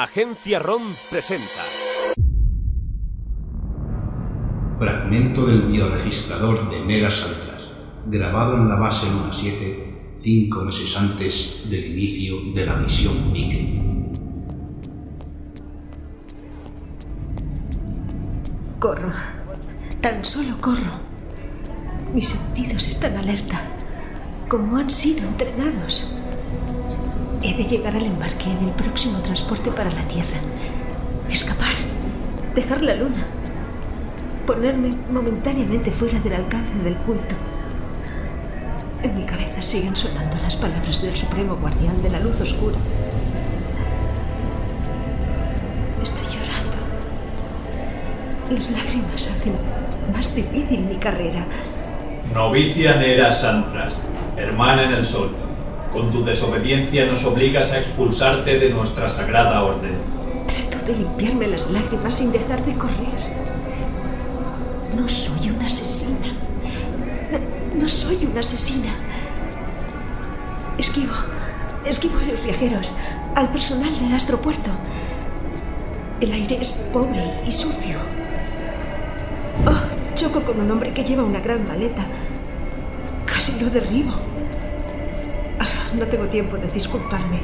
Agencia ROM presenta. Fragmento del bioregistrador de Nera Saltras, grabado en la base Luna 7, cinco meses antes del inicio de la misión Nike. Corro. Tan solo corro. Mis sentidos están alerta, como han sido entrenados. He de llegar al embarque del próximo transporte para la Tierra. Escapar. Dejar la luna. Ponerme momentáneamente fuera del alcance del culto. En mi cabeza siguen sonando las palabras del Supremo Guardián de la Luz Oscura. Estoy llorando. Las lágrimas hacen más difícil mi carrera. Novicia Nera Santras, hermana en el sol. Con tu desobediencia nos obligas a expulsarte de nuestra sagrada orden. Trato de limpiarme las lágrimas sin dejar de correr. No soy una asesina. No, soy una asesina. Esquivo. Esquivo a los viajeros, al personal del astropuerto. El aire es pobre y sucio. Oh, choco con un hombre que lleva una gran maleta. Casi lo derribo. No tengo tiempo de disculparme.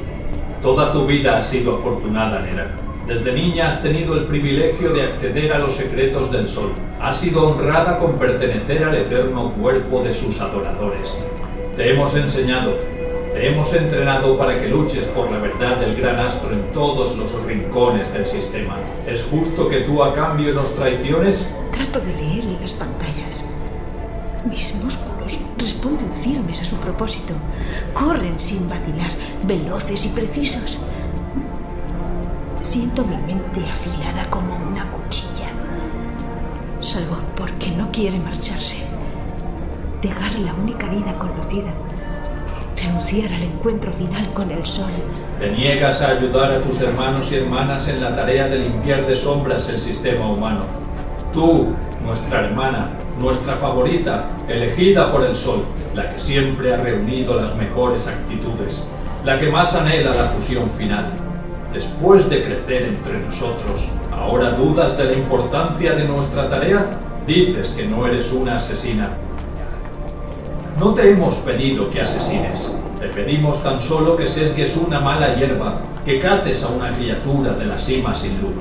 Toda tu vida ha sido afortunada, Nera. Desde niña has tenido el privilegio de acceder a los secretos del sol. Has sido honrada con pertenecer al eterno cuerpo de sus adoradores. Te hemos enseñado, te hemos entrenado para que luches por la verdad del gran astro en todos los rincones del sistema. ¿Es justo que tú a cambio nos traiciones? Trato de leer en las pantallas. Firmes a su propósito. Corren sin vacilar, veloces y precisos. Siento mi mente afilada como una cuchilla. Salvo porque no quiere marcharse. Dejar la única vida conocida. Renunciar al encuentro final con el sol. Te niegas a ayudar a tus hermanos y hermanas en la tarea de limpiar de sombras el sistema humano. Tú, nuestra hermana, nuestra favorita, elegida por el sol, la que siempre ha reunido las mejores actitudes, la que más anhela la fusión final. Después de crecer entre nosotros, ¿ahora dudas de la importancia de nuestra tarea? Dices que no eres una asesina. No te hemos pedido que asesines, te pedimos tan solo que sesgues una mala hierba, que caces a una criatura de la cima sin luz.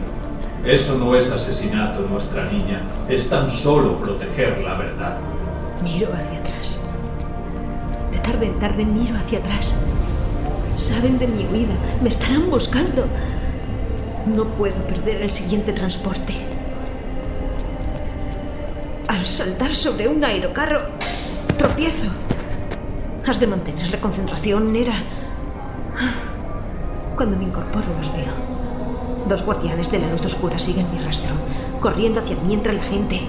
Eso no es asesinato, nuestra niña, es tan solo proteger la verdad. Miro hacia atrás. De tarde en tarde miro hacia atrás. Saben de mi huida, me estarán buscando. No puedo perder el siguiente transporte. Al saltar sobre un aerocarro, tropiezo. Has de mantener la concentración, Nera. Cuando me incorporo los veo. Dos guardianes de la luz oscura siguen mi rastro, corriendo hacia mí entre la gente.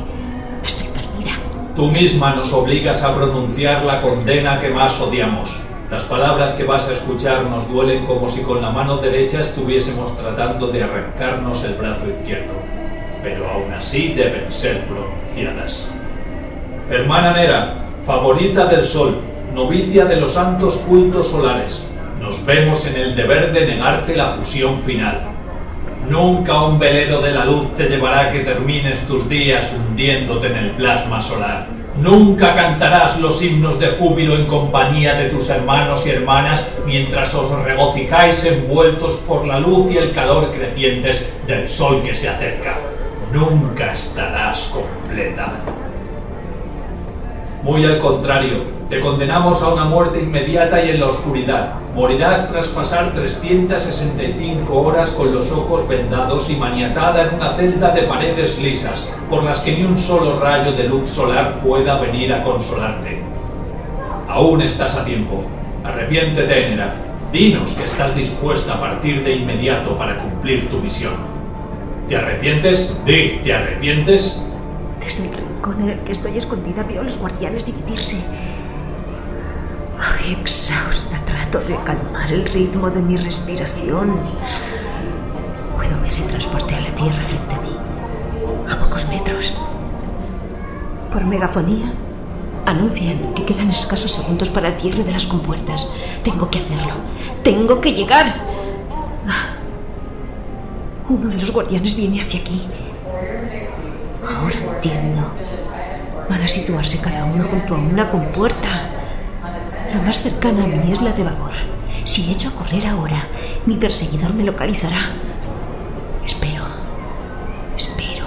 Estoy perdida. Tú misma nos obligas a pronunciar la condena que más odiamos. Las palabras que vas a escuchar nos duelen como si con la mano derecha estuviésemos tratando de arrancarnos el brazo izquierdo. Pero aún así deben ser pronunciadas. Hermana Nera, favorita del sol, novicia de los santos cultos solares, nos vemos en el deber de negarte la fusión final. Nunca un velero de la luz te llevará a que termines tus días hundiéndote en el plasma solar. Nunca cantarás los himnos de júbilo en compañía de tus hermanos y hermanas mientras os regocijáis envueltos por la luz y el calor crecientes del sol que se acerca. Nunca estarás completa. Muy al contrario, te condenamos a una muerte inmediata y en la oscuridad. Morirás tras pasar 365 horas con los ojos vendados y maniatada en una celda de paredes lisas, por las que ni un solo rayo de luz solar pueda venir a consolarte. Aún estás a tiempo. Arrepiéntete, Nera. Dinos que estás dispuesta a partir de inmediato para cumplir tu misión. ¿Te arrepientes? Di, ¿te arrepientes? Desde rincón en el que estoy escondida veo a los guardianes dividirse. Ay, exhausta trato de calmar el ritmo de mi respiración. Puedo ver el transporte a la Tierra frente a mí, a pocos metros. Por megafonía, anuncian que quedan escasos segundos para el cierre de las compuertas. Tengo que hacerlo. Tengo que llegar. Uno de los guardianes viene hacia aquí. Ahora entiendo. Van a situarse cada uno junto a una compuerta. La más cercana a mí es la de Vagor. Si echo a correr ahora, mi perseguidor me localizará. Espero. Espero.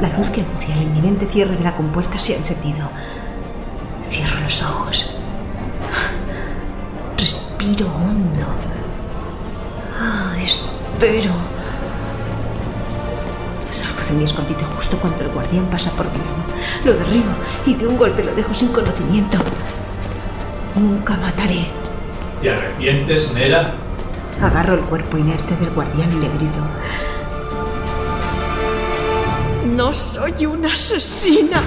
La luz que anuncia el inminente cierre de la compuerta se ha encendido. Cierro los ojos. Respiro hondo. Ah, espero. Mi escondite justo cuando el guardián pasa por mí. Lo derribo y de un golpe lo dejo sin conocimiento. Nunca mataré. ¿Te arrepientes, Nera? Agarro el cuerpo inerte del guardián y le grito. No soy una asesina.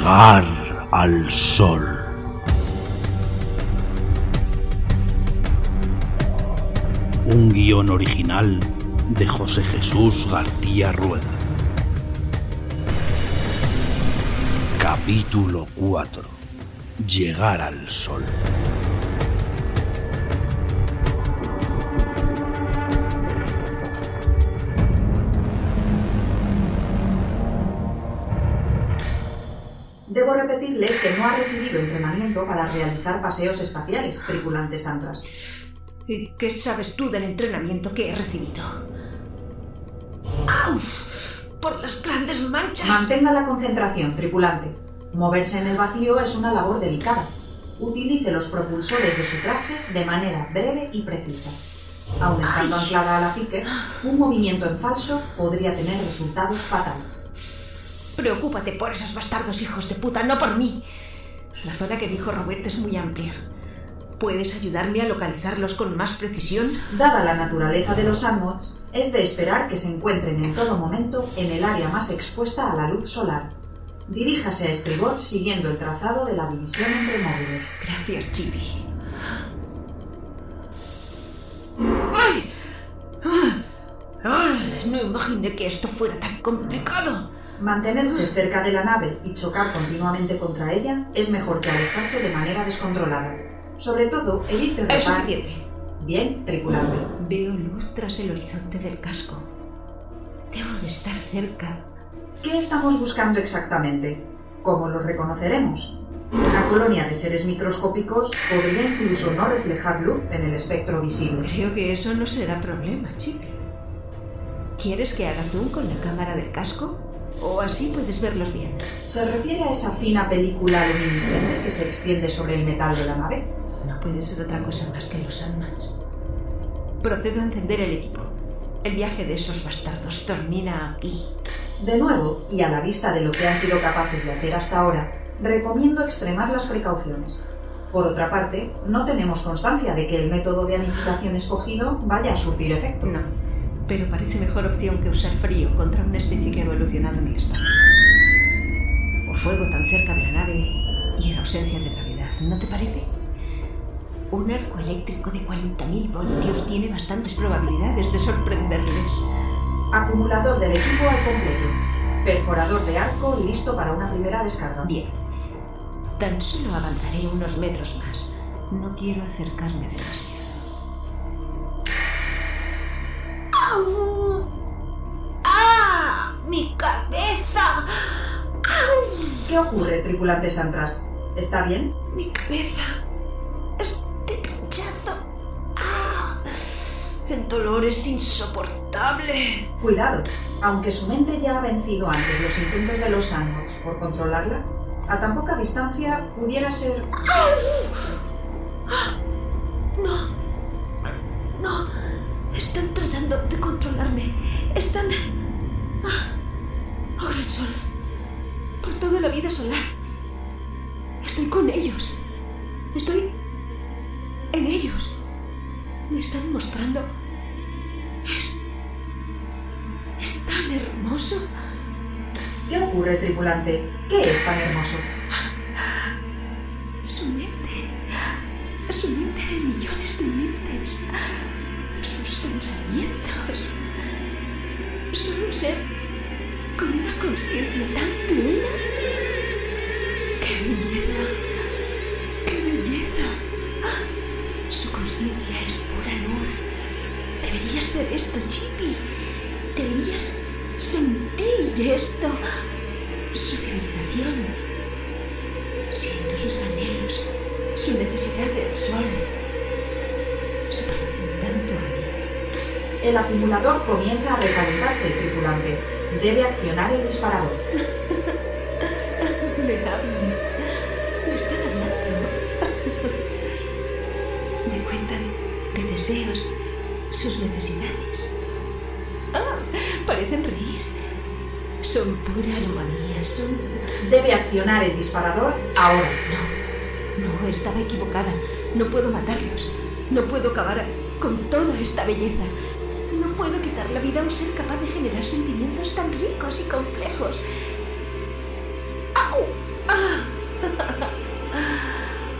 Llegar al sol. Un guion original de José Jesús García Rueda. Capítulo 4. Llegar al sol. Para realizar paseos espaciales, tripulante Santras. ¿Y qué sabes tú del entrenamiento que he recibido? ¡Au! Por las grandes manchas. Mantenga la concentración, tripulante. Moverse en el vacío es una labor delicada. Utilice los propulsores de su traje de manera breve y precisa. Aun estando anclada a la pique, un movimiento en falso podría tener resultados fatales. Preocúpate por esos bastardos hijos de puta, no por mí. La zona que dijo Robert es muy amplia. ¿Puedes ayudarme a localizarlos con más precisión? Dada la naturaleza de los Anmods, es de esperar que se encuentren en todo momento en el área más expuesta a la luz solar. Diríjase a estribor siguiendo el trazado de la división entre módulos. Gracias, Chibi. ¡Ay! ¡Ay! No imaginé que esto fuera tan complicado. Mantenerse cerca de la nave y chocar continuamente contra ella es mejor que alejarse de manera descontrolada. Sobre todo, evite Es repar- suficiente. Bien, tripulante. Veo luz tras el horizonte del casco. Debo de estar cerca. ¿Qué estamos buscando exactamente? ¿Cómo los reconoceremos? Una colonia de seres microscópicos podría incluso no reflejar luz en el espectro visible. Creo que eso no será problema, Chippy. ¿Quieres que haga zoom con la cámara del casco? ¿O así puedes verlos bien? ¿Se refiere a esa fina película luminiscente que se extiende sobre el metal de la nave? No puede ser otra cosa más que los Sandmats. Procedo a encender el equipo. El viaje de esos bastardos termina aquí. De nuevo, y a la vista de lo que han sido capaces de hacer hasta ahora, recomiendo extremar las precauciones. Por otra parte, no tenemos constancia de que el método de aniquilación escogido vaya a surtir efecto. No, pero parece mejor opción que usar frío contra una especie que ha evolucionado en el espacio. O fuego tan cerca de la nave y en ausencia de gravedad, ¿no te parece? Un arco eléctrico de 40.000 voltios tiene bastantes probabilidades de sorprenderles. Acumulador del equipo al completo. Perforador de arco listo para una primera descarga. Bien, tan solo avanzaré unos metros más. No quiero acercarme demasiado. Ocurre, tripulante Santras? ¿Está bien? ¡Mi cabeza! ¡Este pinchazo! ¡Ah! El dolor es insoportable. Cuidado, aunque su mente ya ha vencido antes los intentos de los Sandbox por controlarla, a tan poca distancia pudiera ser... están mostrando... Es... Es tan hermoso. ¿Qué ocurre, tripulante? ¿Qué es tan hermoso? Su mente. Su mente de millones de mentes. Sus pensamientos. Son un ser con una conciencia tan plena. ¡Qué belleza! Deberías ver esto, Chippy. Deberías sentir esto. Su civilización. Siento sus anhelos, su necesidad del sol. Se parecen tanto a mí. El acumulador comienza a recalentarse el tripulante. Debe accionar el disparador. Me hablan. Me están hablando. Me cuentan de deseos, sus necesidades. Ah, parecen reír. Son pura armonía, son... Debe accionar el disparador ahora. No, no, estaba equivocada. No puedo matarlos. No puedo acabar con toda esta belleza. No puedo quitar la vida a un ser capaz de generar sentimientos tan ricos y complejos. ¡Au! ¡Ah!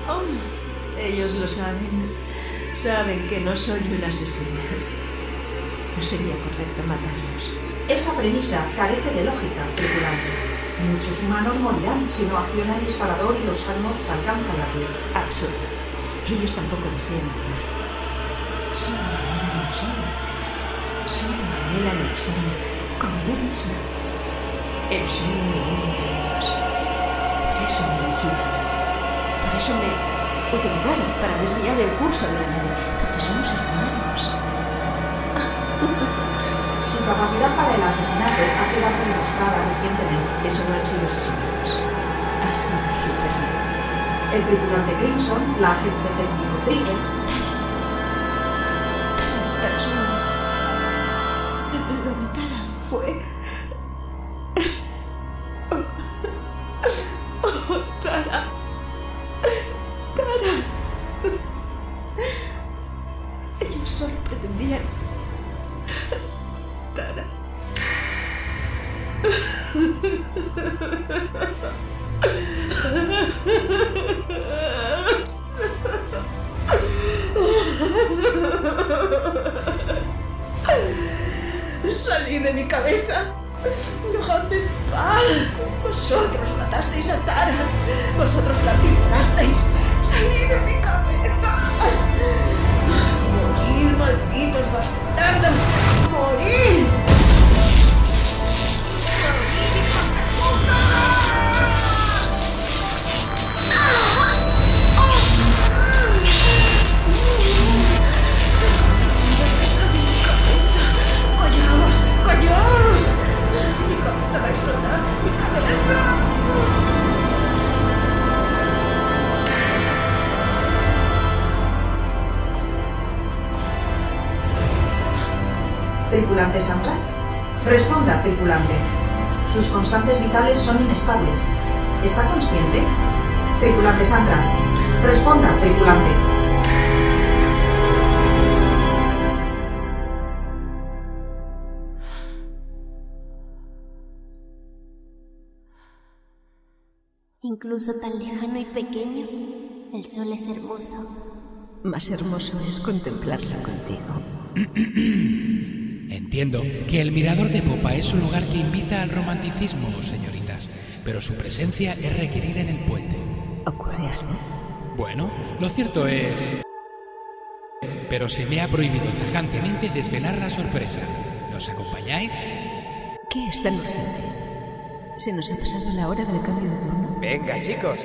Oh, ellos lo saben. Saben que no soy una asesina. No sería correcto matarlos. Esa premisa carece de lógica, tripulante. Muchos humanos morirán si no acciona el disparador y los Salmots alcanzan la tierra. Absurdo. Ellos tampoco desean matar. Solo anhelan el sol. Solo anhelan el sol, como yo misma. El sol me une a ellos. Por eso me eligieron. Por eso me utilizaron para desviar el curso de la somos hermanos. Su capacidad para el asesinato ha quedado demostrada recientemente. Eso no han sido asesinatos. Ha sido supervivencia. El tripulante Crimson, la agente técnico Trigger, tripulante Sandras. Responda, tripulante. Sus constantes vitales son inestables. ¿Está consciente? Tripulante Sandras. Responda, tripulante. Incluso tan lejano y pequeño, el sol es hermoso. Más hermoso es contemplarlo contigo. Entiendo que el mirador de popa es un lugar que invita al romanticismo, señoritas, pero su presencia es requerida en el puente. ¿Ocurre algo? Bueno, lo cierto es... Pero se me ha prohibido tajantemente desvelar la sorpresa. ¿Nos acompañáis? ¿Qué es tan urgente? ¿Se nos ha pasado la hora del cambio de turno? Venga, chicos,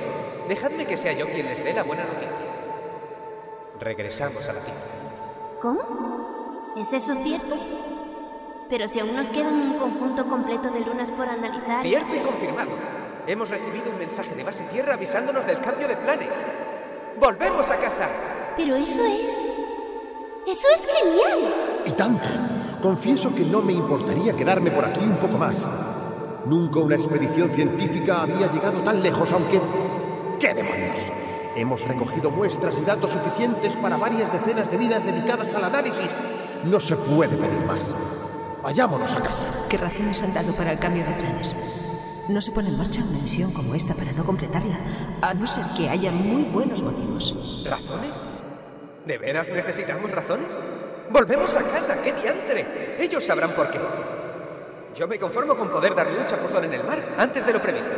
dejadme que sea yo quien les dé la buena noticia. Regresamos a la Tierra. ¿Cómo? ¿Es eso cierto? Pero si aún nos quedan un conjunto completo de lunas por analizar... Cierto y confirmado. Hemos recibido un mensaje de base Tierra avisándonos del cambio de planes. ¡Volvemos a casa! Pero eso es... ¡Eso es genial! Y tanto. Confieso que no me importaría quedarme por aquí un poco más. Nunca una expedición científica había llegado tan lejos, aunque... ¡Qué demonios! Hemos recogido muestras y datos suficientes para varias decenas de vidas dedicadas al análisis. No se puede pedir más. Vayámonos a casa. ¿Qué razones han dado para el cambio de planes? no se pone en marcha una misión como esta para no completarla, a no ser que haya muy buenos motivos. ¿Razones? ¿De veras necesitamos razones? ¡Volvemos a casa! ¡Qué diantre! Ellos sabrán por qué. Yo me conformo con poder darle un chapuzón en el mar antes de lo previsto.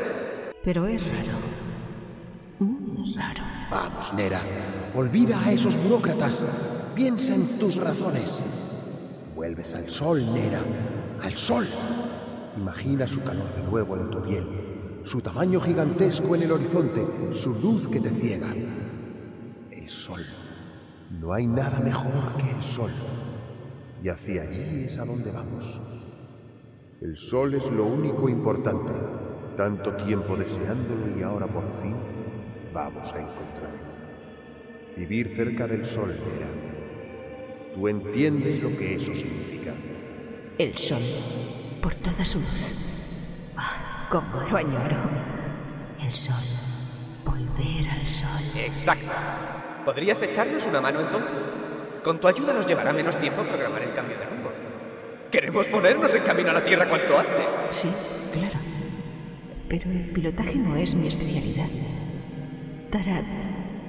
Pero es raro. Muy raro. Vamos, Nera. Olvida a esos burócratas. Piensa en tus razones. Vuelves al sol, Nera. Al sol. Imagina su calor de nuevo en tu piel, su tamaño gigantesco en el horizonte, su luz que te ciega. El sol. No hay nada mejor que el sol. Y hacia allí es a donde vamos. El sol es lo único importante. Tanto tiempo deseándolo y ahora por fin vamos a encontrarlo. Vivir cerca del sol, Nera. Tú entiendes lo que eso significa. El sol, por toda su luz. Ah, cómo lo añoro. El sol. Volver al sol. Exacto. ¿Podrías echarnos una mano entonces? Con tu ayuda nos llevará menos tiempo programar el cambio de rumbo. Queremos ponernos en camino a la Tierra cuanto antes. Sí, claro. Pero el pilotaje no es mi especialidad. Tara,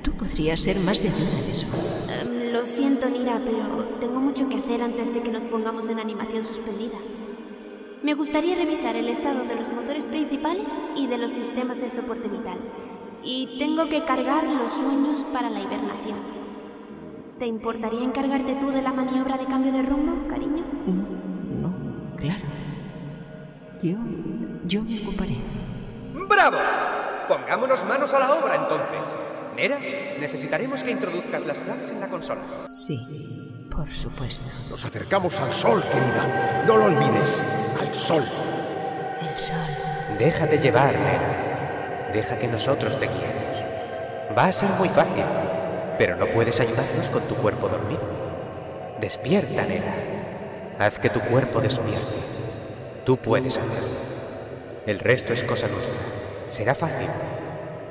tú podrías ser más de ayuda en eso. Lo siento, Nira, pero tengo mucho que hacer antes de que nos pongamos en animación suspendida. Me gustaría revisar el estado de los motores principales y de los sistemas de soporte vital. Y tengo que cargar los sueños para la hibernación. ¿Te importaría encargarte tú de la maniobra de cambio de rumbo, cariño? No, no, claro. Yo, yo me ocuparé. ¡Bravo! Pongámonos manos a la obra entonces. Nera, necesitaremos que introduzcas las claves en la consola. Sí, por supuesto. Nos acercamos al sol, querida. No lo olvides. Al sol. El sol. Déjate llevar, Nera. Deja que nosotros te guiemos. Va a ser muy fácil, pero no puedes ayudarnos con tu cuerpo dormido. Despierta, Nera. Haz que tu cuerpo despierte. Tú puedes hacerlo. El resto es cosa nuestra. Será fácil.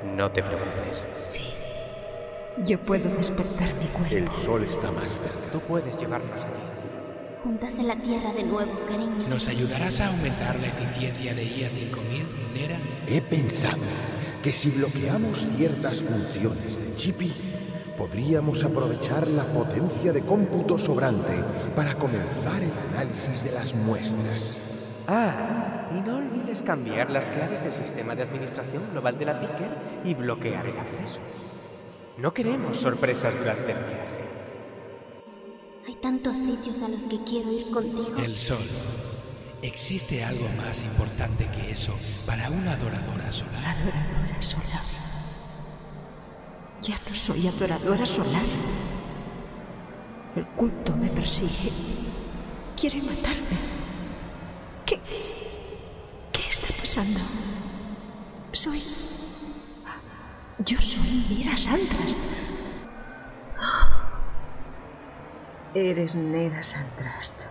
No te preocupes. Sí. Yo puedo despertar mi cuerpo. El sol está más cerca. Tú puedes llevarnos allí. Juntas en la Tierra de nuevo, cariño. ¿Nos ayudarás a aumentar la eficiencia de IA 5000, Nera? He pensado que si bloqueamos ciertas funciones de Chippy, podríamos aprovechar la potencia de cómputo sobrante para comenzar el análisis de las muestras. Ah, y no olvides cambiar las claves del sistema de administración global de la Picker y bloquear el acceso. No queremos sorpresas durante el viaje. Hay tantos sitios a los que quiero ir contigo. El sol. ¿Existe algo más importante que eso para una adoradora solar? Adoradora solar. Ya no soy adoradora solar. El culto me persigue. Quiere matarme. ¿Qué? ¿Qué Soy... Yo soy Mira Santrast. Eres Nera Santrast,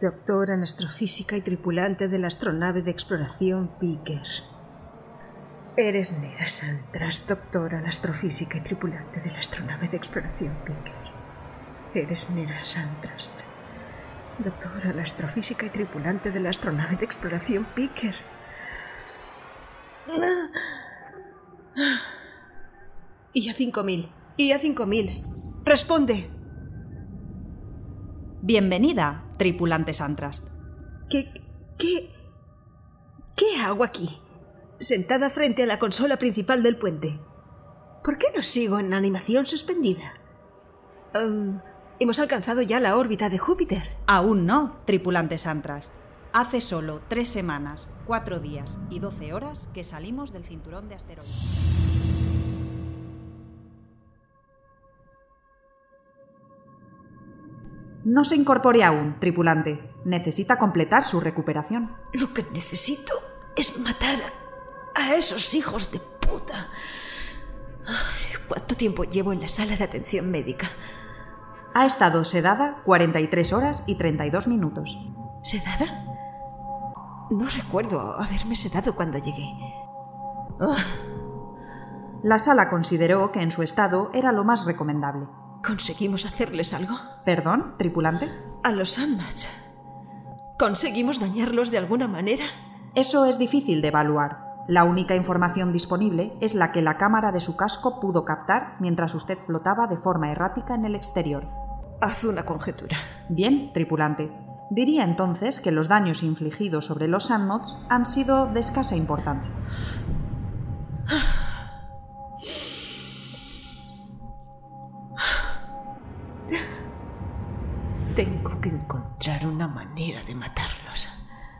doctora en astrofísica y tripulante de la astronave de exploración Piker. Eres Nera Santrast, doctora en astrofísica y tripulante de la astronave de exploración Piker. Eres Nera Santrast, doctora en astrofísica y tripulante de la astronave de exploración Piker. Y a 5000. Y a 5000. Responde. Bienvenida, tripulante Santrast. ¿Qué. qué. qué hago aquí? Sentada frente a la consola principal del puente. ¿Por qué no sigo en animación suspendida? Em, hemos alcanzado ya la órbita de Júpiter. Aún no, tripulante Santrast. Hace solo tres semanas, cuatro días y doce horas que salimos del cinturón de asteroides. No se incorpore aún, tripulante. Necesita completar su recuperación. Lo que necesito es matar a esos hijos de puta. Ay, ¿Cuánto tiempo llevo en la sala de atención médica? Ha estado sedada 43 horas y 32 minutos. ¿Sedada? No recuerdo haberme sedado cuando llegué. Ah, La sala consideró que en su estado era lo más recomendable. ¿Conseguimos hacerles algo? ¿Perdón, tripulante? A los Sandmats. ¿Conseguimos dañarlos de alguna manera? Eso es difícil de evaluar. La única información disponible es la que la cámara de su casco pudo captar mientras usted flotaba de forma errática en el exterior. Haz una conjetura. Bien, tripulante. Diría entonces que los daños infligidos sobre los Sandmods han sido de escasa importancia. Tengo que encontrar una manera de matarlos.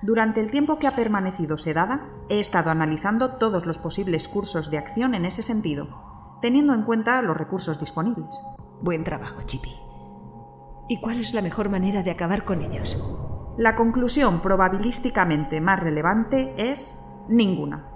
Durante el tiempo que ha permanecido sedada, he estado analizando todos los posibles cursos de acción en ese sentido, teniendo en cuenta los recursos disponibles. Buen trabajo, Chippy. ¿Y cuál es la mejor manera de acabar con ellos? La conclusión probabilísticamente más relevante es ninguna.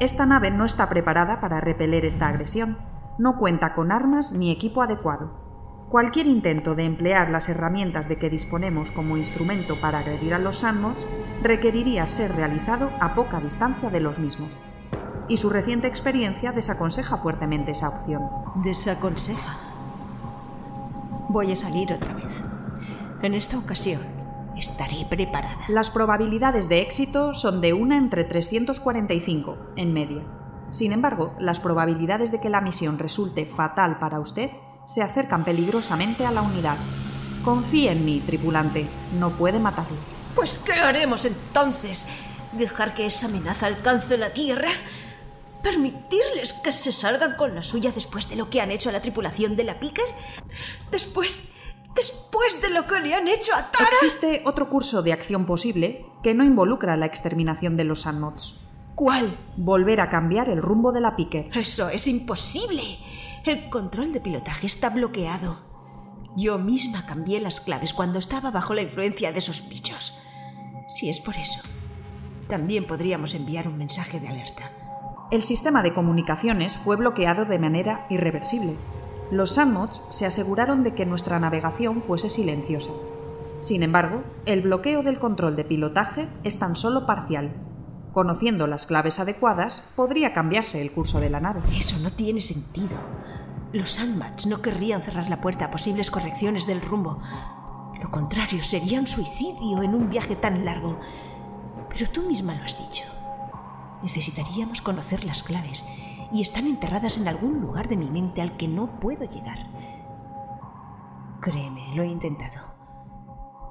Esta nave no está preparada para repeler esta agresión. No cuenta con armas ni equipo adecuado. Cualquier intento de emplear las herramientas de que disponemos como instrumento para agredir a los Sandmods requeriría ser realizado a poca distancia de los mismos. Y su reciente experiencia desaconseja fuertemente esa opción. Desaconseja. Voy a salir otra vez. En esta ocasión estaré preparada. Las probabilidades de éxito son de una entre 345, en media. Sin embargo, las probabilidades de que la misión resulte fatal para usted se acercan peligrosamente a la unidad. Confíe en mí, tripulante. No puede matarlos. Pues, ¿qué haremos entonces? ¿Dejar que esa amenaza alcance la Tierra? ¿Permitirles que se salgan con la suya después de lo que han hecho a la tripulación de la Picker? ¿Después después de lo que le han hecho a Tara. Existe otro curso de acción posible que no involucra la exterminación de los Sandmods. ¿Cuál? Volver a cambiar el rumbo de la Picker. Eso es imposible. El control de pilotaje está bloqueado. Yo misma cambié las claves cuando estaba bajo la influencia de esos bichos. Si es por eso, también podríamos enviar un mensaje de alerta. El sistema de comunicaciones fue bloqueado de manera irreversible. Los Sandmods se aseguraron de que nuestra navegación fuese silenciosa. Sin embargo, el bloqueo del control de pilotaje es tan solo parcial. Conociendo las claves adecuadas, podría cambiarse el curso de la nave. Eso no tiene sentido. Los Sandmats no querrían cerrar la puerta a posibles correcciones del rumbo. Lo contrario, sería un suicidio en un viaje tan largo. Pero tú misma lo has dicho. Necesitaríamos conocer las claves y están enterradas en algún lugar de mi mente al que no puedo llegar. Créeme, lo he intentado.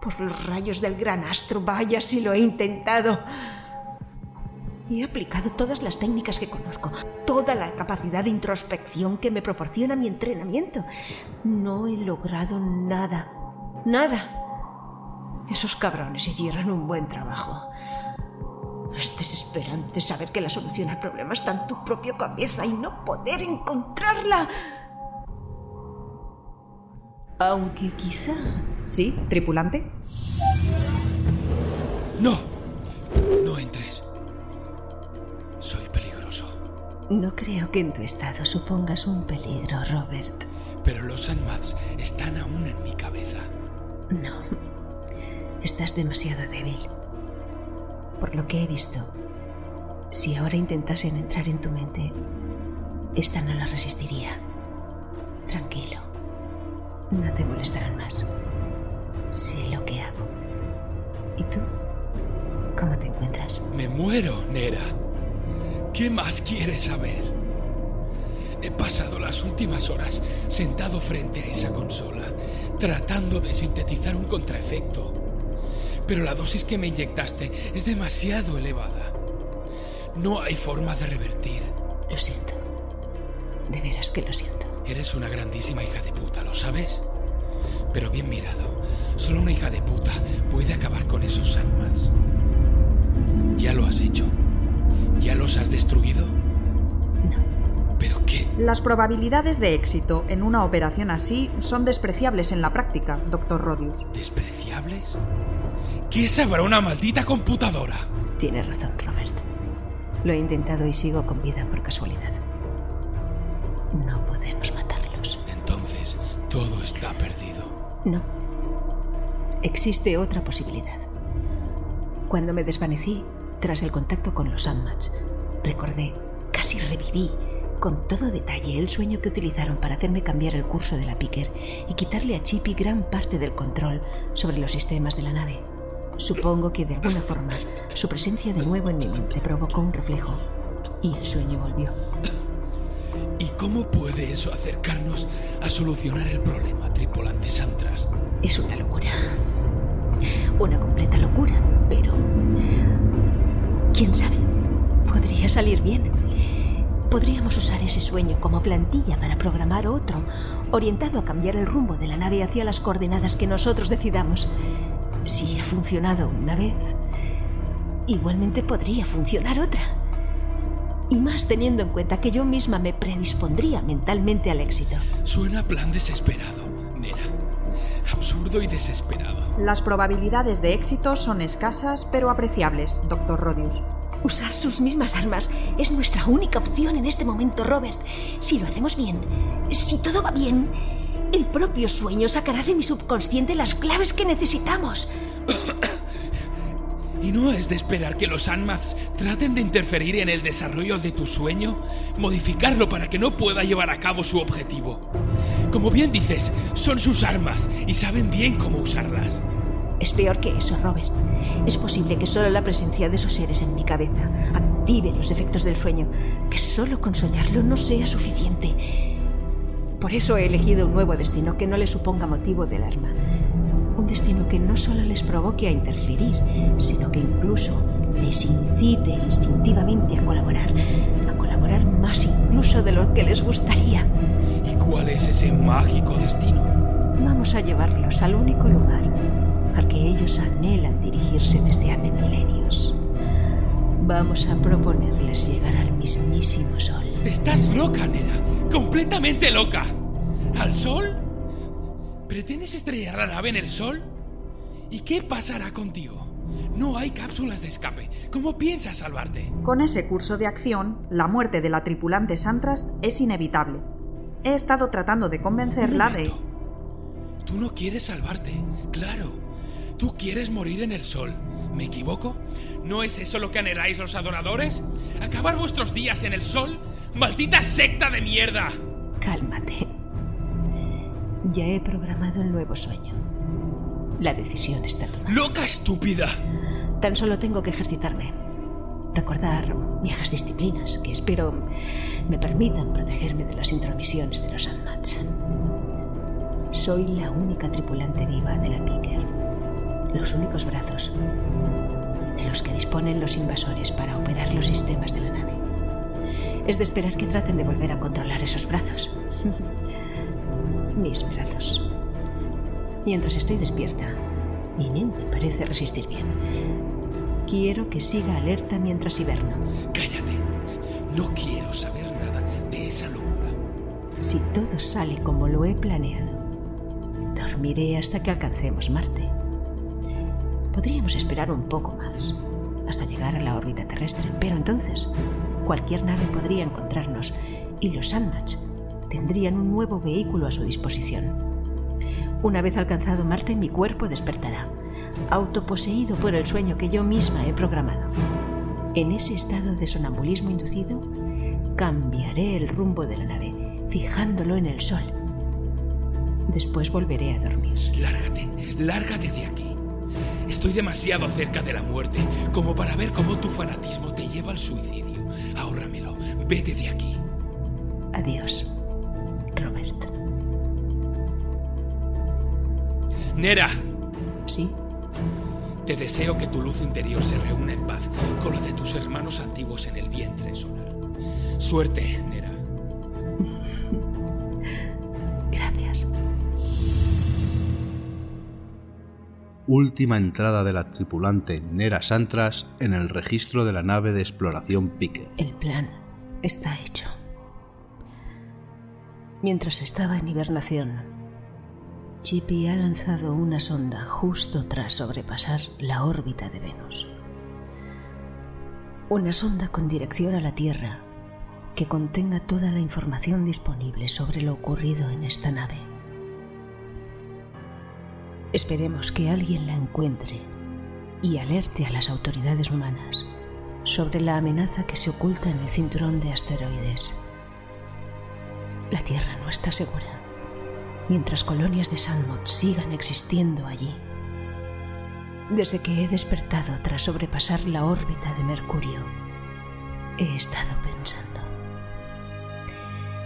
Por los rayos del gran astro, vaya si lo he intentado. He aplicado todas las técnicas que conozco, toda la capacidad de introspección que me proporciona mi entrenamiento. No he logrado nada. Nada. Esos cabrones hicieron un buen trabajo. Es desesperante saber que la solución al problema está en tu propia cabeza y no poder encontrarla. Aunque quizá... ¿Sí, tripulante? No. No entres. Soy peligroso. No creo que en tu estado supongas un peligro, Robert. Pero los Sandmats están aún en mi cabeza. No. Estás demasiado débil. Por lo que he visto, si ahora intentasen entrar en tu mente, esta no la resistiría. Tranquilo. No te molestarán más. Sé lo que hago. ¿Y tú? ¿Cómo te encuentras? Me muero, Nera. ¿Qué más quieres saber? He pasado las últimas horas sentado frente a esa consola, tratando de sintetizar un contraefecto. Pero la dosis que me inyectaste es demasiado elevada. No hay forma de revertir. Lo siento. De veras que lo siento. Eres una grandísima hija de puta, ¿lo sabes? Pero bien mirado, solo una hija de puta puede acabar con esos Sandmats. Ya lo has hecho. ¿Ya los has destruido? No. ¿Pero qué? Las probabilidades de éxito en una operación así son despreciables en la práctica, doctor Rodius. ¿Despreciables? ¿Qué sabrá una maldita computadora? Tienes razón, Robert. Lo he intentado y sigo con vida por casualidad. No podemos matarlos. Entonces, todo está perdido. No. Existe otra posibilidad. Cuando me desvanecí, tras el contacto con los Sandmats, recordé, casi reviví, con todo detalle, el sueño que utilizaron para hacerme cambiar el curso de la Picker y quitarle a Chippy gran parte del control sobre los sistemas de la nave. Supongo que de alguna forma su presencia de nuevo en mi mente provocó un reflejo y el sueño volvió. ¿Y cómo puede eso acercarnos a solucionar el problema, tripulante Santrast? Es una locura. Una completa locura, pero... ¿Quién sabe? Podría salir bien. Podríamos usar ese sueño como plantilla para programar otro, orientado a cambiar el rumbo de la nave hacia las coordenadas que nosotros decidamos. Si ha funcionado una vez, igualmente podría funcionar otra. Y más teniendo en cuenta que yo misma me predispondría mentalmente al éxito. Suena a plan desesperado, Nera. Absurdo y desesperado. Las probabilidades de éxito son escasas pero apreciables, Dr. Rodius. Usar sus mismas armas es nuestra única opción en este momento, Robert. Si lo hacemos bien, si todo va bien, el propio sueño sacará de mi subconsciente las claves que necesitamos. ¿Y no es de esperar que los Anmaths traten de interferir en el desarrollo de tu sueño? Modificarlo para que no pueda llevar a cabo su objetivo. Como bien dices, son sus armas y saben bien cómo usarlas. Es peor que eso, Robert. Es posible que solo la presencia de esos seres en mi cabeza active los efectos del sueño, que solo con soñarlo no sea suficiente. Por eso he elegido un nuevo destino que no le suponga motivo del arma. Un destino que no solo les provoque a interferir, sino que incluso les incite instintivamente a colaborar, a colaborar más incluso de lo que les gustaría. ¿Y cuál es ese mágico destino? Vamos a llevarlos al único lugar al que ellos anhelan dirigirse desde hace milenios. Vamos a proponerles llegar al mismísimo sol. Estás loca, Nera. Completamente loca. ¿Al sol? ¿Pretendes estrellar la nave en el sol? ¿Y qué pasará contigo? No hay cápsulas de escape. ¿Cómo piensas salvarte? Con ese curso de acción, la muerte de la tripulante Santrast es inevitable. He estado tratando de convencerla de... Tú no quieres salvarte, claro. Tú quieres morir en el sol. ¿Me equivoco? ¿No es eso lo que anheláis los adoradores? ¿Acabar vuestros días en el sol? ¡Maldita secta de mierda! Cálmate. Ya he programado el nuevo sueño. La decisión está tomada. ¡Loca estúpida! Tan solo tengo que ejercitarme. Recordar viejas disciplinas que espero me permitan protegerme de las intromisiones de los Anmats. Soy la única tripulante viva de la Piker. Los únicos brazos de los que disponen los invasores para operar los sistemas de la nave. Es de esperar que traten de volver a controlar esos brazos. Mis brazos. Mientras estoy despierta, mi mente parece resistir bien. Quiero que siga alerta mientras hiberno. Cállate. No quiero saber nada de esa locura. Si todo sale como lo he planeado, dormiré hasta que alcancemos Marte. Podríamos esperar un poco más, hasta llegar a la órbita terrestre, pero entonces cualquier nave podría encontrarnos y los Sandmatch tendrían un nuevo vehículo a su disposición. Una vez alcanzado Marte, mi cuerpo despertará, autoposeído por el sueño que yo misma he programado. En ese estado de sonambulismo inducido, cambiaré el rumbo de la nave, fijándolo en el sol. Después volveré a dormir. Lárgate, lárgate de aquí. Estoy demasiado cerca de la muerte como para ver cómo tu fanatismo te lleva al suicidio. Ahórramelo. Vete de aquí. Adiós, Robert. Nera, ¿Sí? te deseo que tu luz interior se reúna en paz con la de tus hermanos antiguos en el vientre solar. Suerte, Nera. Última entrada de la tripulante Nera Santras en el registro de la nave de exploración Pique. El plan está hecho. Mientras estaba en hibernación, Chippy ha lanzado una sonda justo tras sobrepasar la órbita de Venus. Una sonda con dirección a la Tierra que contenga toda la información disponible sobre lo ocurrido en esta nave. Esperemos que alguien la encuentre y alerte a las autoridades humanas sobre la amenaza que se oculta en el cinturón de asteroides. La Tierra no está segura mientras colonias de Sandmot sigan existiendo allí. Desde que he despertado tras sobrepasar la órbita de Mercurio, he estado pensando.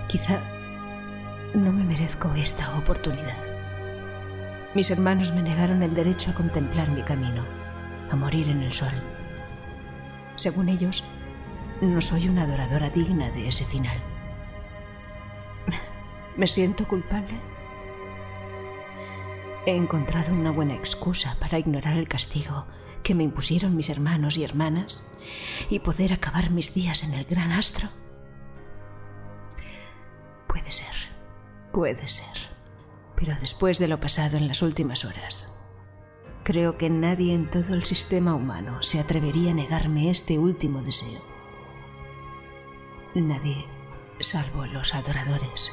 Quizá no me merezco esta oportunidad. Mis hermanos me negaron el derecho a contemplar mi camino, a morir en el sol. Según ellos, no soy una adoradora digna de ese final. ¿Me siento culpable? He encontrado una buena excusa para ignorar el castigo que me impusieron mis hermanos y hermanas y poder acabar mis días en el gran astro. Puede ser, puede ser. Pero después de lo pasado en las últimas horas, creo que nadie en todo el sistema humano se atrevería a negarme este último deseo. Nadie, salvo los adoradores.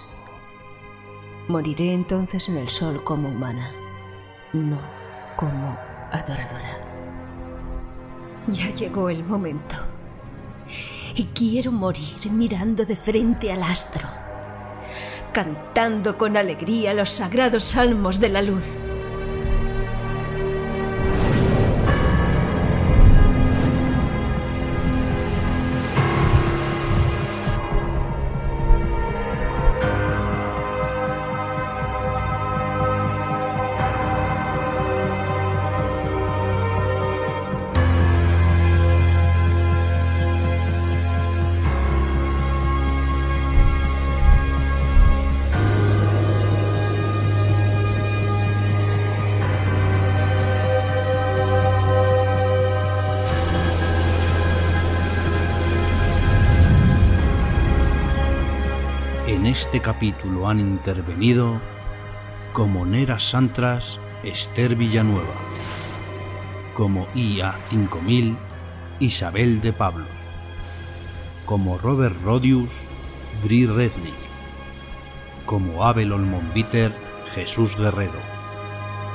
Moriré entonces en el sol como humana, no como adoradora. Ya llegó el momento. Y quiero morir mirando de frente al astro, cantando con alegría los sagrados salmos de la luz. Este capítulo han intervenido como Nera Santras Esther Villanueva, como IA 5000 Isabel de Pablos, como Robert Rodius Bri Rednick, como Abel Olmonbiter Jesús Guerrero,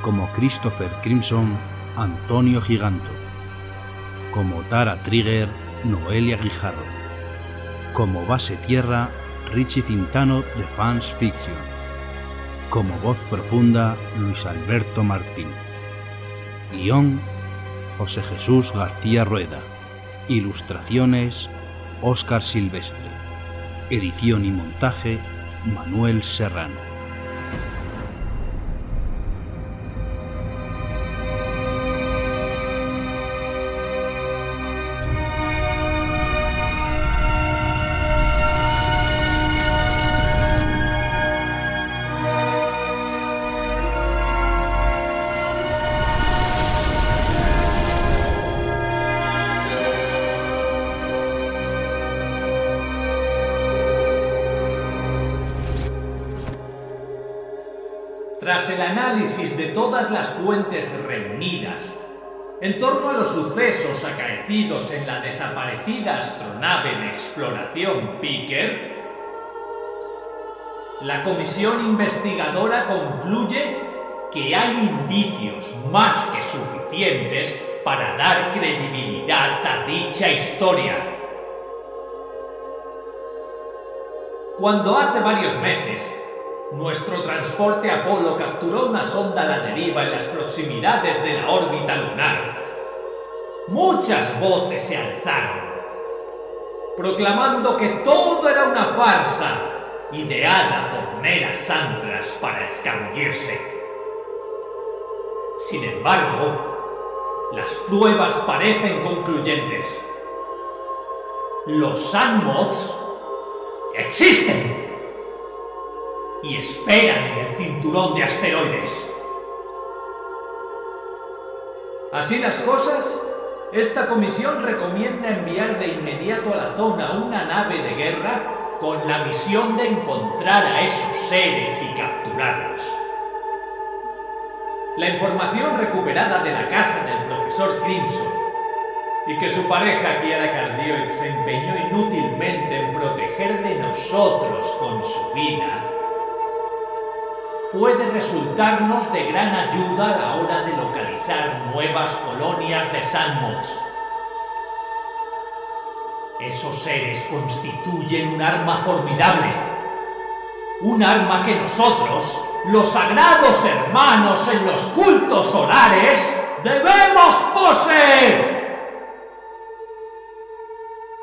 como Christopher Crimson Antonio Giganto, como Tara Trigger Noelia Guijarro, como Base Tierra Richie Cintano de Fans Fiction. Como voz profunda, Luis Alberto Martín. Guión, José Jesús García Rueda. Ilustraciones, Óscar Silvestre. Edición y montaje, Manuel Serrano. Tras el análisis de todas las fuentes reunidas en torno a los sucesos acaecidos en la desaparecida astronave de exploración Picker, la comisión investigadora concluye que hay indicios más que suficientes para dar credibilidad a dicha historia. Cuando hace varios meses nuestro transporte Apolo capturó una sonda a la deriva en las proximidades de la órbita lunar. Muchas voces se alzaron, proclamando que todo era una farsa ideada por Nera Santras para escabullirse. Sin embargo, las pruebas parecen concluyentes. Los Sanmoths existen y esperan en el cinturón de asteroides. Así las cosas, esta comisión recomienda enviar de inmediato a la zona una nave de guerra con la misión de encontrar a esos seres y capturarlos. La información recuperada de la casa del profesor Crimson y que su pareja Kiara Cardioid se empeñó inútilmente en proteger de nosotros con su vida puede resultarnos de gran ayuda a la hora de localizar nuevas colonias de Sanmoths. Esos seres constituyen un arma formidable. Un arma que nosotros, los sagrados hermanos en los cultos solares, ¡Debemos poseer!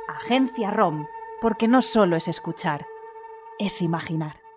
Agencia ROM, porque no solo es escuchar, es imaginar.